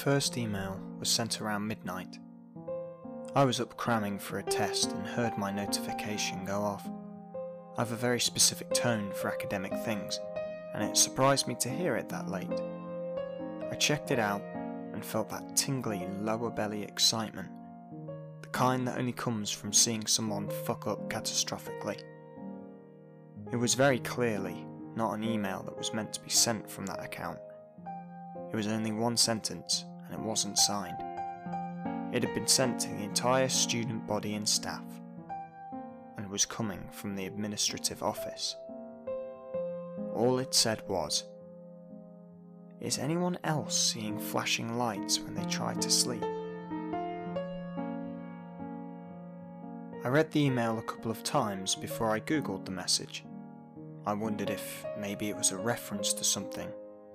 first email was sent around midnight. I was up cramming for a test and heard my notification go off. I have a very specific tone for academic things, and it surprised me to hear it that late. I checked it out and felt that tingly lower belly excitement, the kind that only comes from seeing someone fuck up catastrophically. It was very clearly not an email that was meant to be sent from that account. It was only one sentence and it wasn't signed. It had been sent to the entire student body and staff and was coming from the administrative office. All it said was, Is anyone else seeing flashing lights when they try to sleep? I read the email a couple of times before I googled the message. I wondered if maybe it was a reference to something,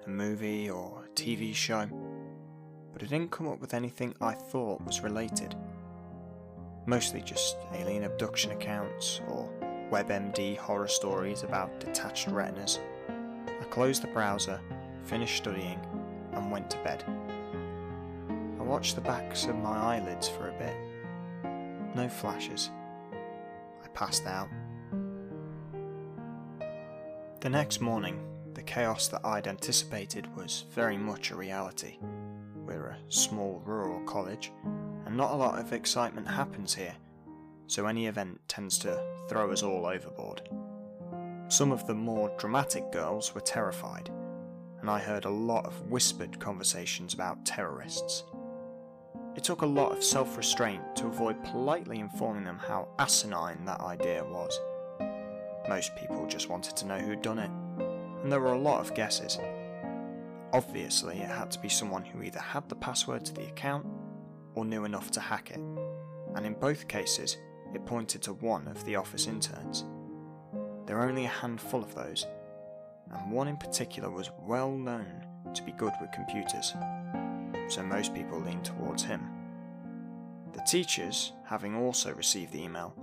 a movie or a TV show but it didn't come up with anything I thought was related. Mostly just alien abduction accounts or WebMD horror stories about detached retinas. I closed the browser, finished studying, and went to bed. I watched the backs of my eyelids for a bit. No flashes. I passed out. The next morning, the chaos that I'd anticipated was very much a reality. Small rural college, and not a lot of excitement happens here, so any event tends to throw us all overboard. Some of the more dramatic girls were terrified, and I heard a lot of whispered conversations about terrorists. It took a lot of self restraint to avoid politely informing them how asinine that idea was. Most people just wanted to know who'd done it, and there were a lot of guesses. Obviously, it had to be someone who either had the password to the account or knew enough to hack it, and in both cases, it pointed to one of the office interns. There are only a handful of those, and one in particular was well known to be good with computers, so most people leaned towards him. The teachers, having also received the email,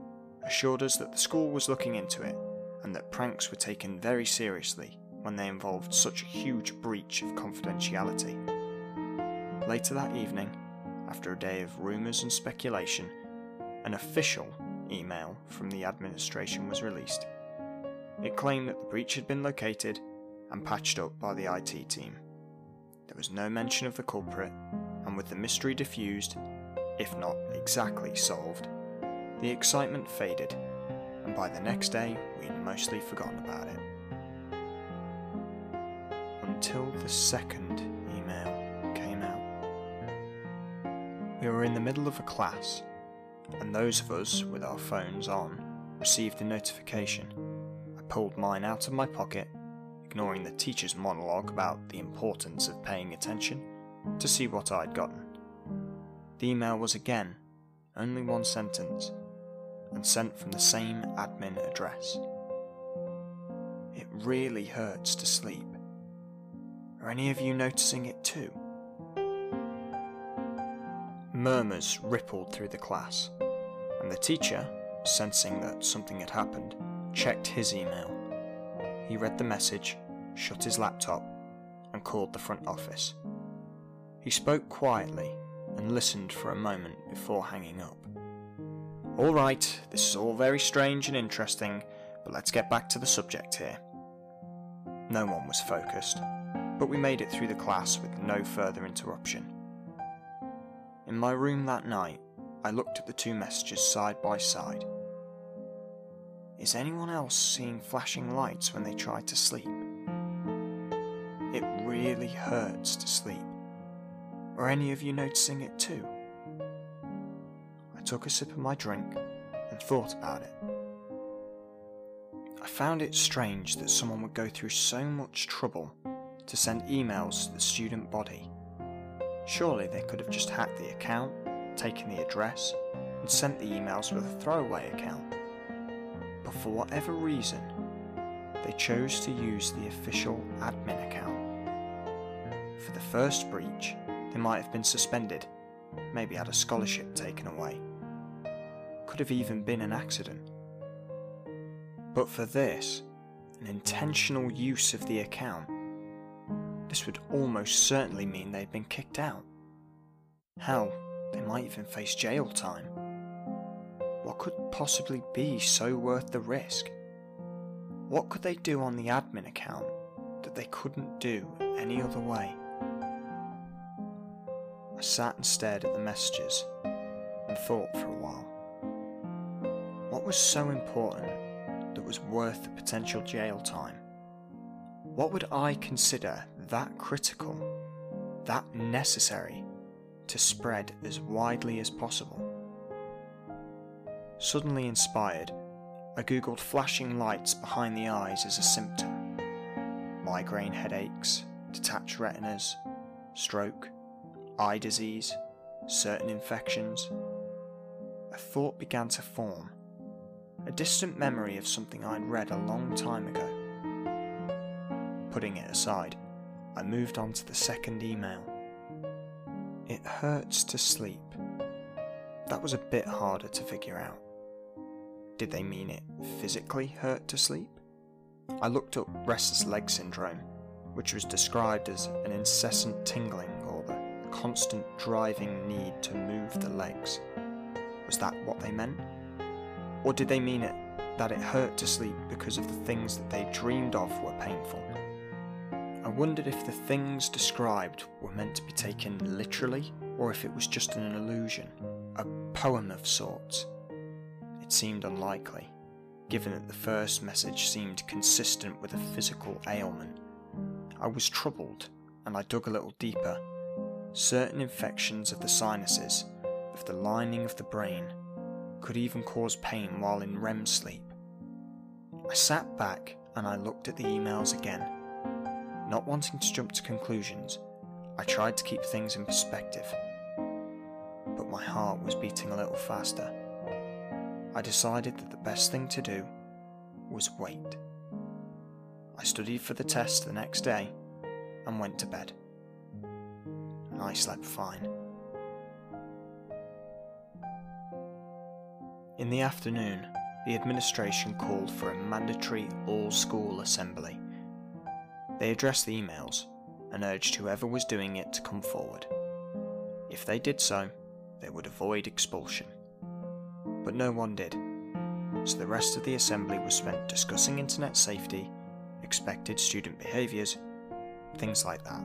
assured us that the school was looking into it and that pranks were taken very seriously when they involved such a huge breach of confidentiality. Later that evening, after a day of rumours and speculation, an official email from the administration was released. It claimed that the breach had been located and patched up by the IT team. There was no mention of the culprit, and with the mystery diffused, if not exactly solved, the excitement faded, and by the next day we'd mostly forgotten about it until the second email came out. We were in the middle of a class, and those of us with our phones on received a notification. I pulled mine out of my pocket, ignoring the teacher's monologue about the importance of paying attention, to see what I'd gotten. The email was again only one sentence and sent from the same admin address. It really hurts to sleep. Are any of you noticing it too? Murmurs rippled through the class, and the teacher, sensing that something had happened, checked his email. He read the message, shut his laptop, and called the front office. He spoke quietly and listened for a moment before hanging up. All right, this is all very strange and interesting, but let's get back to the subject here. No one was focused but we made it through the class with no further interruption. In my room that night, I looked at the two messages side by side. Is anyone else seeing flashing lights when they try to sleep? It really hurts to sleep. Are any of you noticing it too? I took a sip of my drink and thought about it. I found it strange that someone would go through so much trouble to send emails to the student body. Surely they could have just hacked the account, taken the address, and sent the emails with a throwaway account. But for whatever reason, they chose to use the official admin account. For the first breach, they might have been suspended, maybe had a scholarship taken away. Could have even been an accident. But for this, an intentional use of the account this would almost certainly mean they'd been kicked out, Hell, they might even face jail time. What could possibly be so worth the risk? What could they do on the admin account that they couldn't do any other way? I sat and stared at the messages and thought for a while. What was so important that was worth the potential jail time? What would I consider that critical, that necessary to spread as widely as possible? Suddenly inspired, I googled flashing lights behind the eyes as a symptom. Migraine headaches, detached retinas, stroke, eye disease, certain infections. A thought began to form, a distant memory of something I'd read a long time ago. Putting it aside, I moved on to the second email. It hurts to sleep. That was a bit harder to figure out. Did they mean it physically hurt to sleep? I looked up restless leg syndrome, which was described as an incessant tingling or the constant driving need to move the legs. Was that what they meant? Or did they mean it that it hurt to sleep because of the things that they dreamed of were painful? I wondered if the things described were meant to be taken literally or if it was just an illusion, a poem of sorts It seemed unlikely, given that the first message seemed consistent with a physical ailment. I was troubled, and I dug a little deeper. Certain infections of the sinuses, of the lining of the brain, could even cause pain while in REM sleep. I sat back and I looked at the emails again. Not wanting to jump to conclusions, I tried to keep things in perspective. But my heart was beating a little faster. I decided that the best thing to do was wait. I studied for the test the next day and went to bed. And I slept fine. In the afternoon, the administration called for a mandatory all school assembly. They addressed the emails and urged whoever was doing it to come forward. If they did so, they would avoid expulsion but no one did. So the rest of the assembly was spent discussing internet safety, expected student behaviours, things like that.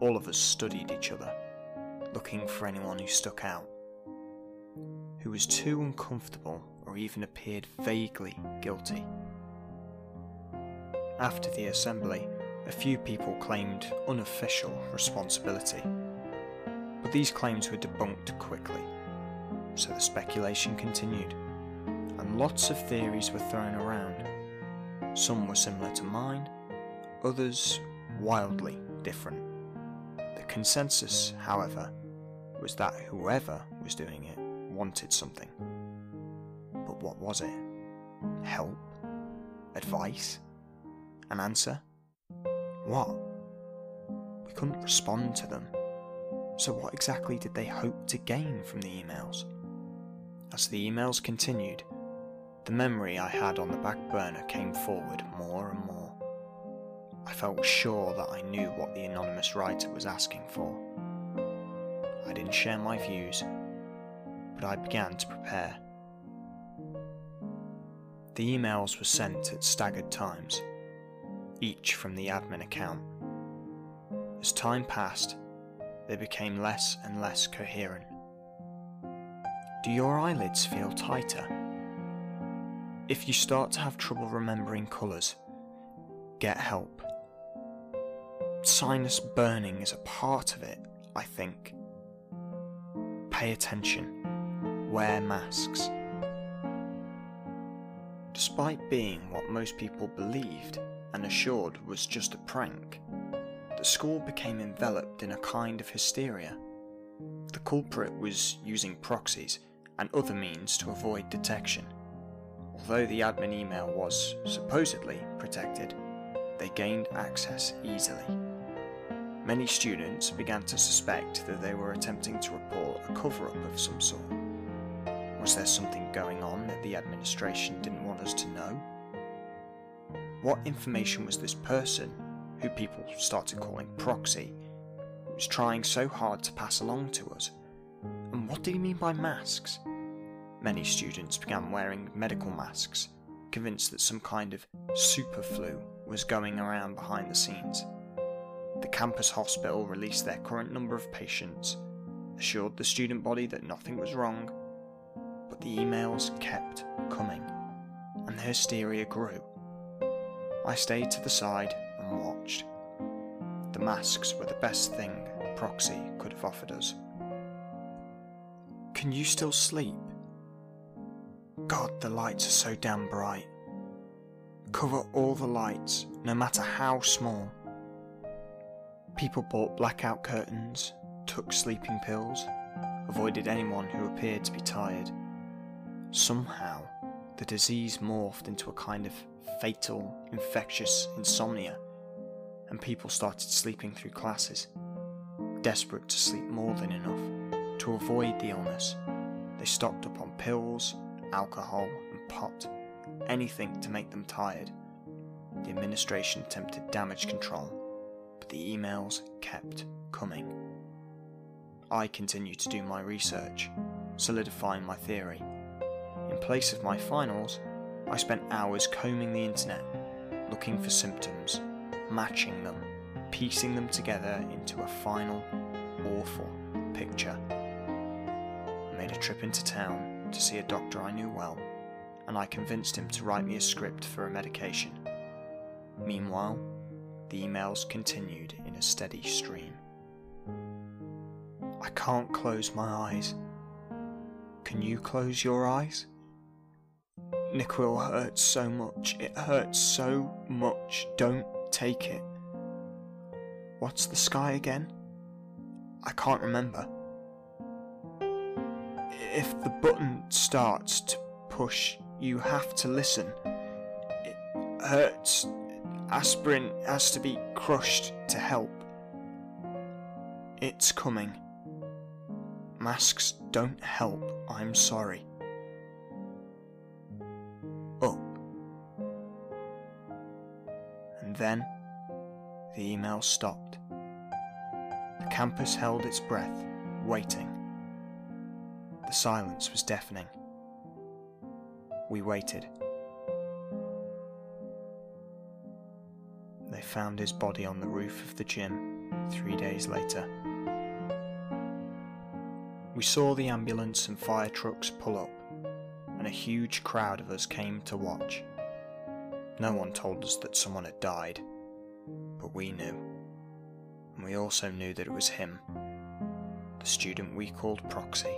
All of us studied each other, looking for anyone who stuck out, who was too uncomfortable or even appeared vaguely guilty. After the assembly, a few people claimed unofficial responsibility, but these claims were debunked quickly so the speculation continued, and lots of theories were thrown around. Some were similar to mine, others wildly different. The consensus, however, was that whoever was doing it wanted something. But what was it? Help? Advice? An answer? What? We couldn't respond to them. So, what exactly did they hope to gain from the emails? As the emails continued, the memory I had on the back burner came forward more and more. I felt sure that I knew what the anonymous writer was asking for. I didn't share my views, but I began to prepare. The emails were sent at staggered times, each from the admin account. As time passed, they became less and less coherent. Do your eyelids feel tighter? If you start to have trouble remembering colours, get help. Sinus burning is a part of it, I think. Pay attention. Wear masks. Despite being what most people believed and assured was just a prank, the school became enveloped in a kind of hysteria. The culprit was using proxies and other means to avoid detection. Although the admin email was supposedly protected, they gained access easily. Many students began to suspect that they were attempting to report a cover up of some sort. Was there something going on that the administration didn't want us to know? What information was this person, who people started calling proxy, who was trying so hard to pass along to us. And what did he mean by masks? Many students began wearing medical masks, convinced that some kind of super flu was going around behind the scenes. The campus hospital released their current number of patients, assured the student body that nothing was wrong, but the emails kept coming, and the hysteria grew. I stayed to the side and watched. The masks were the best thing Proxy could have offered us. Can you still sleep? God, the lights are so damn bright. Cover all the lights, no matter how small. People bought blackout curtains, took sleeping pills, avoided anyone who appeared to be tired. Somehow, the disease morphed into a kind of fatal, infectious insomnia, and people started sleeping through classes. Desperate to sleep more than enough to avoid the illness, they stocked up on pills, alcohol, and pot, anything to make them tired. The administration attempted damage control, but the emails kept coming. I continued to do my research, solidifying my theory. In place of my finals, I spent hours combing the internet, looking for symptoms, matching them, piecing them together into a final, awful picture. I made a trip into town to see a doctor I knew well, and I convinced him to write me a script for a medication. Meanwhile, the emails continued in a steady stream. I can't close my eyes. Can you close your eyes? NyQuil hurts so much. It hurts so much. Don't take it. What's the sky again? I can't remember. If the button starts to push, you have to listen. It hurts. Aspirin has to be crushed to help. It's coming. Masks don't help, I'm sorry. Then the email stopped. The campus held its breath, waiting. The silence was deafening. We waited. They found his body on the roof of the gym three days later. We saw the ambulance and fire trucks pull up, and a huge crowd of us came to watch. No one told us that someone had died, but we knew. And we also knew that it was him, the student we called Proxy.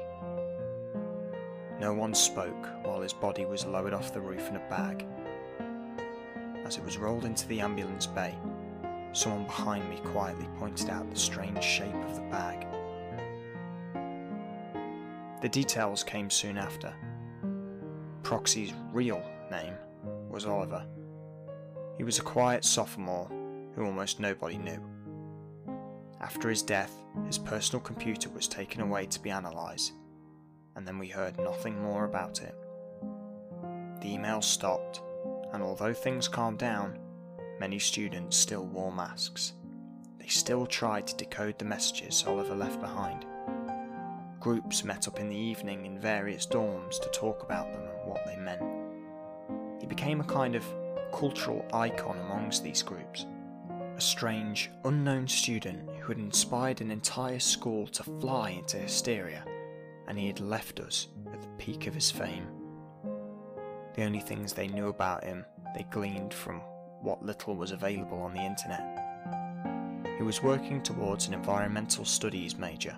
No one spoke while his body was lowered off the roof in a bag. As it was rolled into the ambulance bay, someone behind me quietly pointed out the strange shape of the bag. The details came soon after. Proxy's real name was Oliver. He was a quiet sophomore who almost nobody knew. After his death, his personal computer was taken away to be analysed, and then we heard nothing more about it. The emails stopped, and although things calmed down, many students still wore masks. They still tried to decode the messages Oliver left behind. Groups met up in the evening in various dorms to talk about them and what they meant. He became a kind of cultural icon amongst these groups. A strange, unknown student who had inspired an entire school to fly into hysteria, and he had left us at the peak of his fame. The only things they knew about him they gleaned from what little was available on the internet. He was working towards an environmental studies major.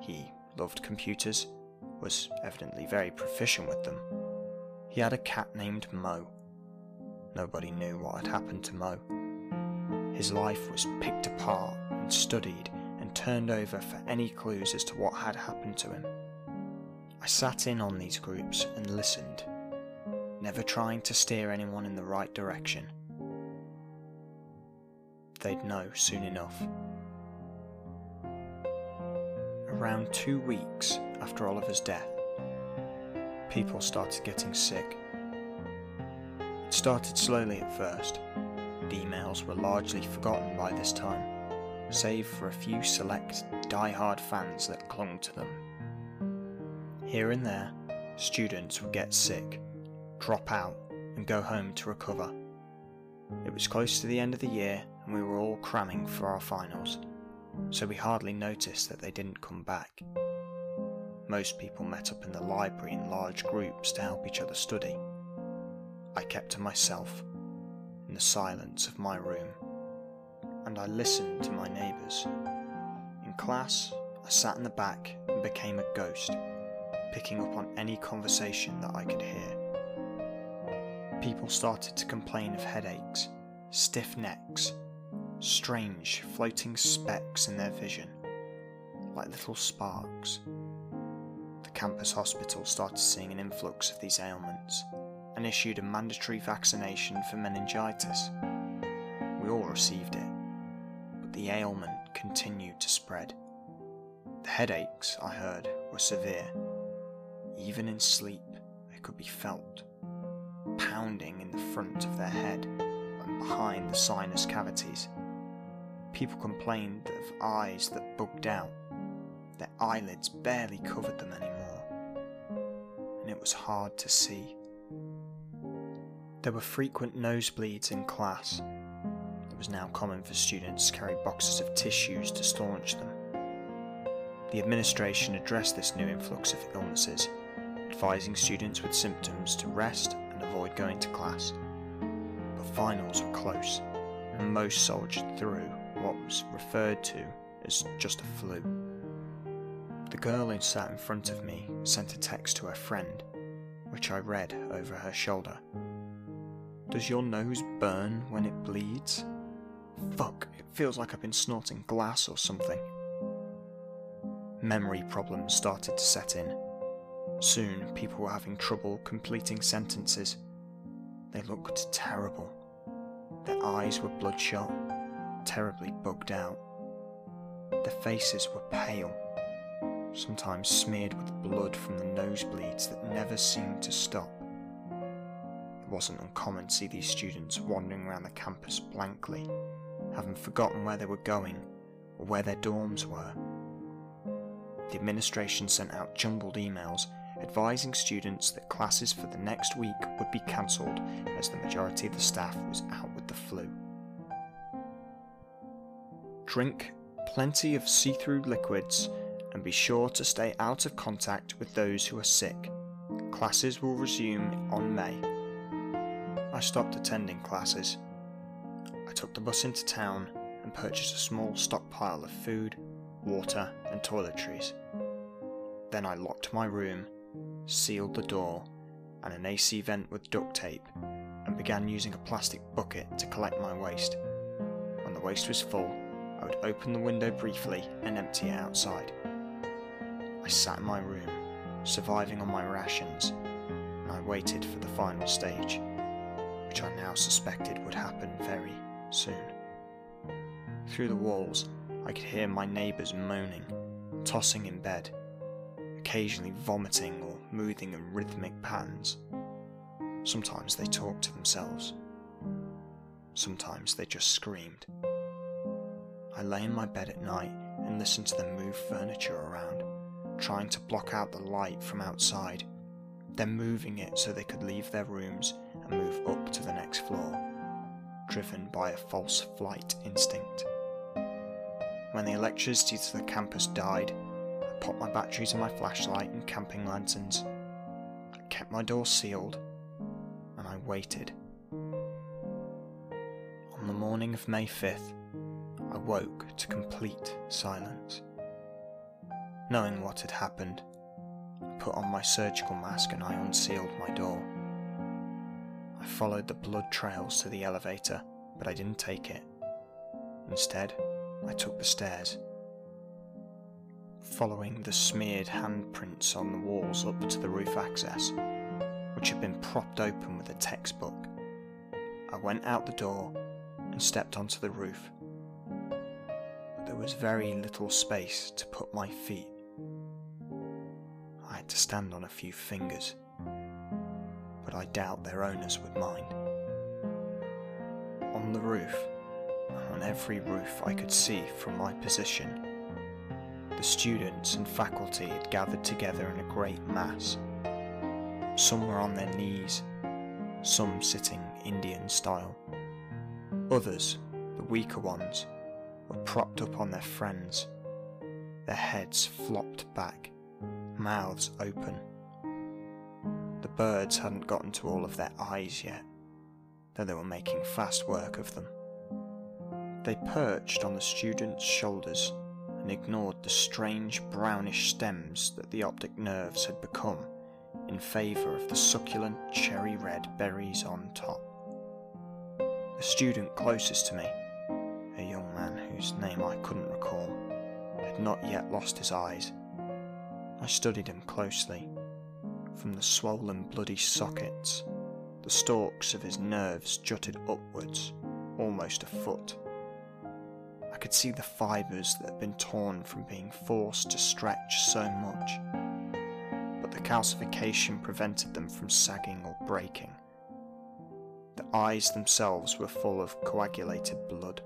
He loved computers, was evidently very proficient with them. He had a cat named Mo. Nobody knew what had happened to Mo. His life was picked apart and studied and turned over for any clues as to what had happened to him. I sat in on these groups and listened, never trying to steer anyone in the right direction. They'd know soon enough. Around two weeks after Oliver's death, people started getting sick. It started slowly at first. The emails were largely forgotten by this time. save for a few select die-hard fans that clung to them. Here and there, students would get sick, drop out, and go home to recover. It was close to the end of the year and we were all cramming for our finals, so we hardly noticed that they didn't come back. Most people met up in the library in large groups to help each other study. I kept to myself, in the silence of my room, and I listened to my neighbours. In class, I sat in the back and became a ghost, picking up on any conversation that I could hear. People started to complain of headaches, stiff necks, strange floating specks in their vision, like little sparks. The campus hospital started seeing an influx of these ailments and issued a mandatory vaccination for meningitis. We all received it, but the ailment continued to spread. The headaches, I heard, were severe. Even in sleep, they could be felt, pounding in the front of their head and behind the sinus cavities. People complained of eyes that bugged out. Their eyelids barely covered them anymore, and it was hard to see. There were frequent nosebleeds in class. It was now common for students to carry boxes of tissues to staunch them. The administration addressed this new influx of illnesses, advising students with symptoms to rest and avoid going to class. But finals were close, and most soldiered through what was referred to as just a flu. The girl who sat in front of me sent a text to her friend, which I read over her shoulder. Does your nose burn when it bleeds? Fuck, it feels like I've been snorting glass or something. Memory problems started to set in. Soon, people were having trouble completing sentences. They looked terrible. Their eyes were bloodshot, terribly bugged out. Their faces were pale, sometimes smeared with blood from the nosebleeds that never seemed to stop wasn't uncommon to see these students wandering around the campus blankly, having forgotten where they were going or where their dorms were. The administration sent out jumbled emails advising students that classes for the next week would be cancelled as the majority of the staff was out with the flu. Drink plenty of see through liquids and be sure to stay out of contact with those who are sick. Classes will resume on May. I stopped attending classes. I took the bus into town and purchased a small stockpile of food, water, and toiletries. Then I locked my room, sealed the door and an AC vent with duct tape, and began using a plastic bucket to collect my waste. When the waste was full, I would open the window briefly and empty it outside. I sat in my room, surviving on my rations, and I waited for the final stage which I now suspected would happen very soon. Through the walls, I could hear my neighbours moaning, tossing in bed, occasionally vomiting or moving in rhythmic patterns. Sometimes they talked to themselves. Sometimes they just screamed. I lay in my bed at night and listened to them move furniture around, trying to block out the light from outside, then moving it so they could leave their rooms move up to the next floor, driven by a false flight instinct. When the electricity to the campus died, I popped my batteries in my flashlight and camping lanterns. I kept my door sealed, and I waited. On the morning of May 5th, I woke to complete silence. Knowing what had happened, I put on my surgical mask and I unsealed my door. I followed the blood trails to the elevator, but I didn't take it. Instead, I took the stairs. Following the smeared handprints on the walls up to the roof access, which had been propped open with a textbook, I went out the door and stepped onto the roof. But there was very little space to put my feet. I had to stand on a few fingers but I doubt their owners would mind. On the roof, on every roof I could see from my position. The students and faculty had gathered together in a great mass. Some were on their knees, some sitting Indian style. Others, the weaker ones, were propped up on their friends, their heads flopped back, mouths open. The birds hadn't gotten to all of their eyes yet, though they were making fast work of them. They perched on the students' shoulders and ignored the strange brownish stems that the optic nerves had become in favour of the succulent cherry red berries on top. The student closest to me, a young man whose name I couldn't recall, had not yet lost his eyes. I studied him closely. From the swollen bloody sockets, the stalks of his nerves jutted upwards, almost a foot. I could see the fibres that had been torn from being forced to stretch so much, but the calcification prevented them from sagging or breaking. The eyes themselves were full of coagulated blood,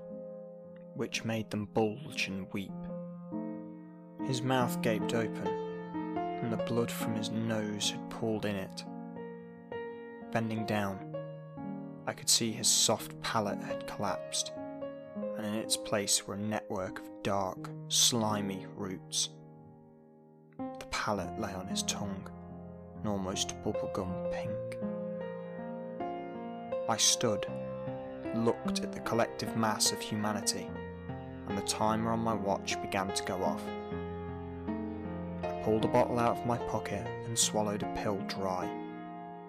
which made them bulge and weep. His mouth gaped open, and the blood from his nose had pooled in it. Bending down, I could see his soft palate had collapsed, and in its place were a network of dark, slimy roots. The palate lay on his tongue, an almost bubblegum pink. I stood, looked at the collective mass of humanity, and the timer on my watch began to go off. Pulled a bottle out of my pocket and swallowed a pill dry.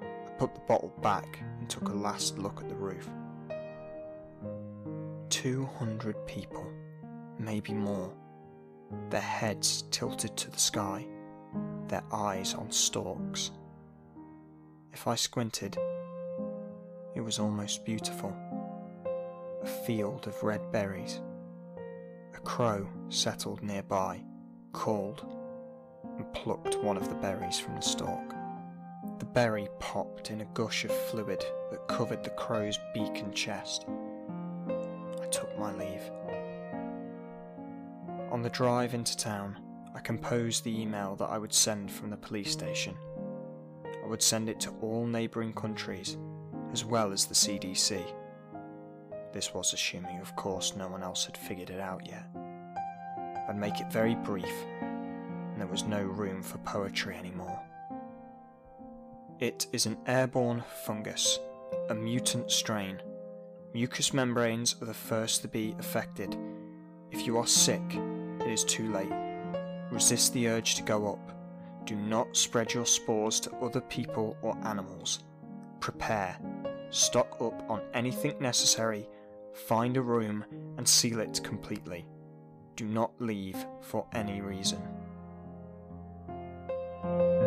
I put the bottle back and took a last look at the roof. 200 people, maybe more, their heads tilted to the sky, their eyes on stalks. If I squinted, it was almost beautiful. A field of red berries. A crow settled nearby, called, and plucked one of the berries from the stalk. The berry popped in a gush of fluid that covered the crow's beak and chest. I took my leave. On the drive into town, I composed the email that I would send from the police station. I would send it to all neighbouring countries as well as the CDC. This was assuming, of course, no one else had figured it out yet. I'd make it very brief, there was no room for poetry anymore. It is an airborne fungus, a mutant strain. Mucous membranes are the first to be affected. If you are sick, it is too late. Resist the urge to go up. Do not spread your spores to other people or animals. Prepare stock up on anything necessary, find a room, and seal it completely. Do not leave for any reason. Thank you.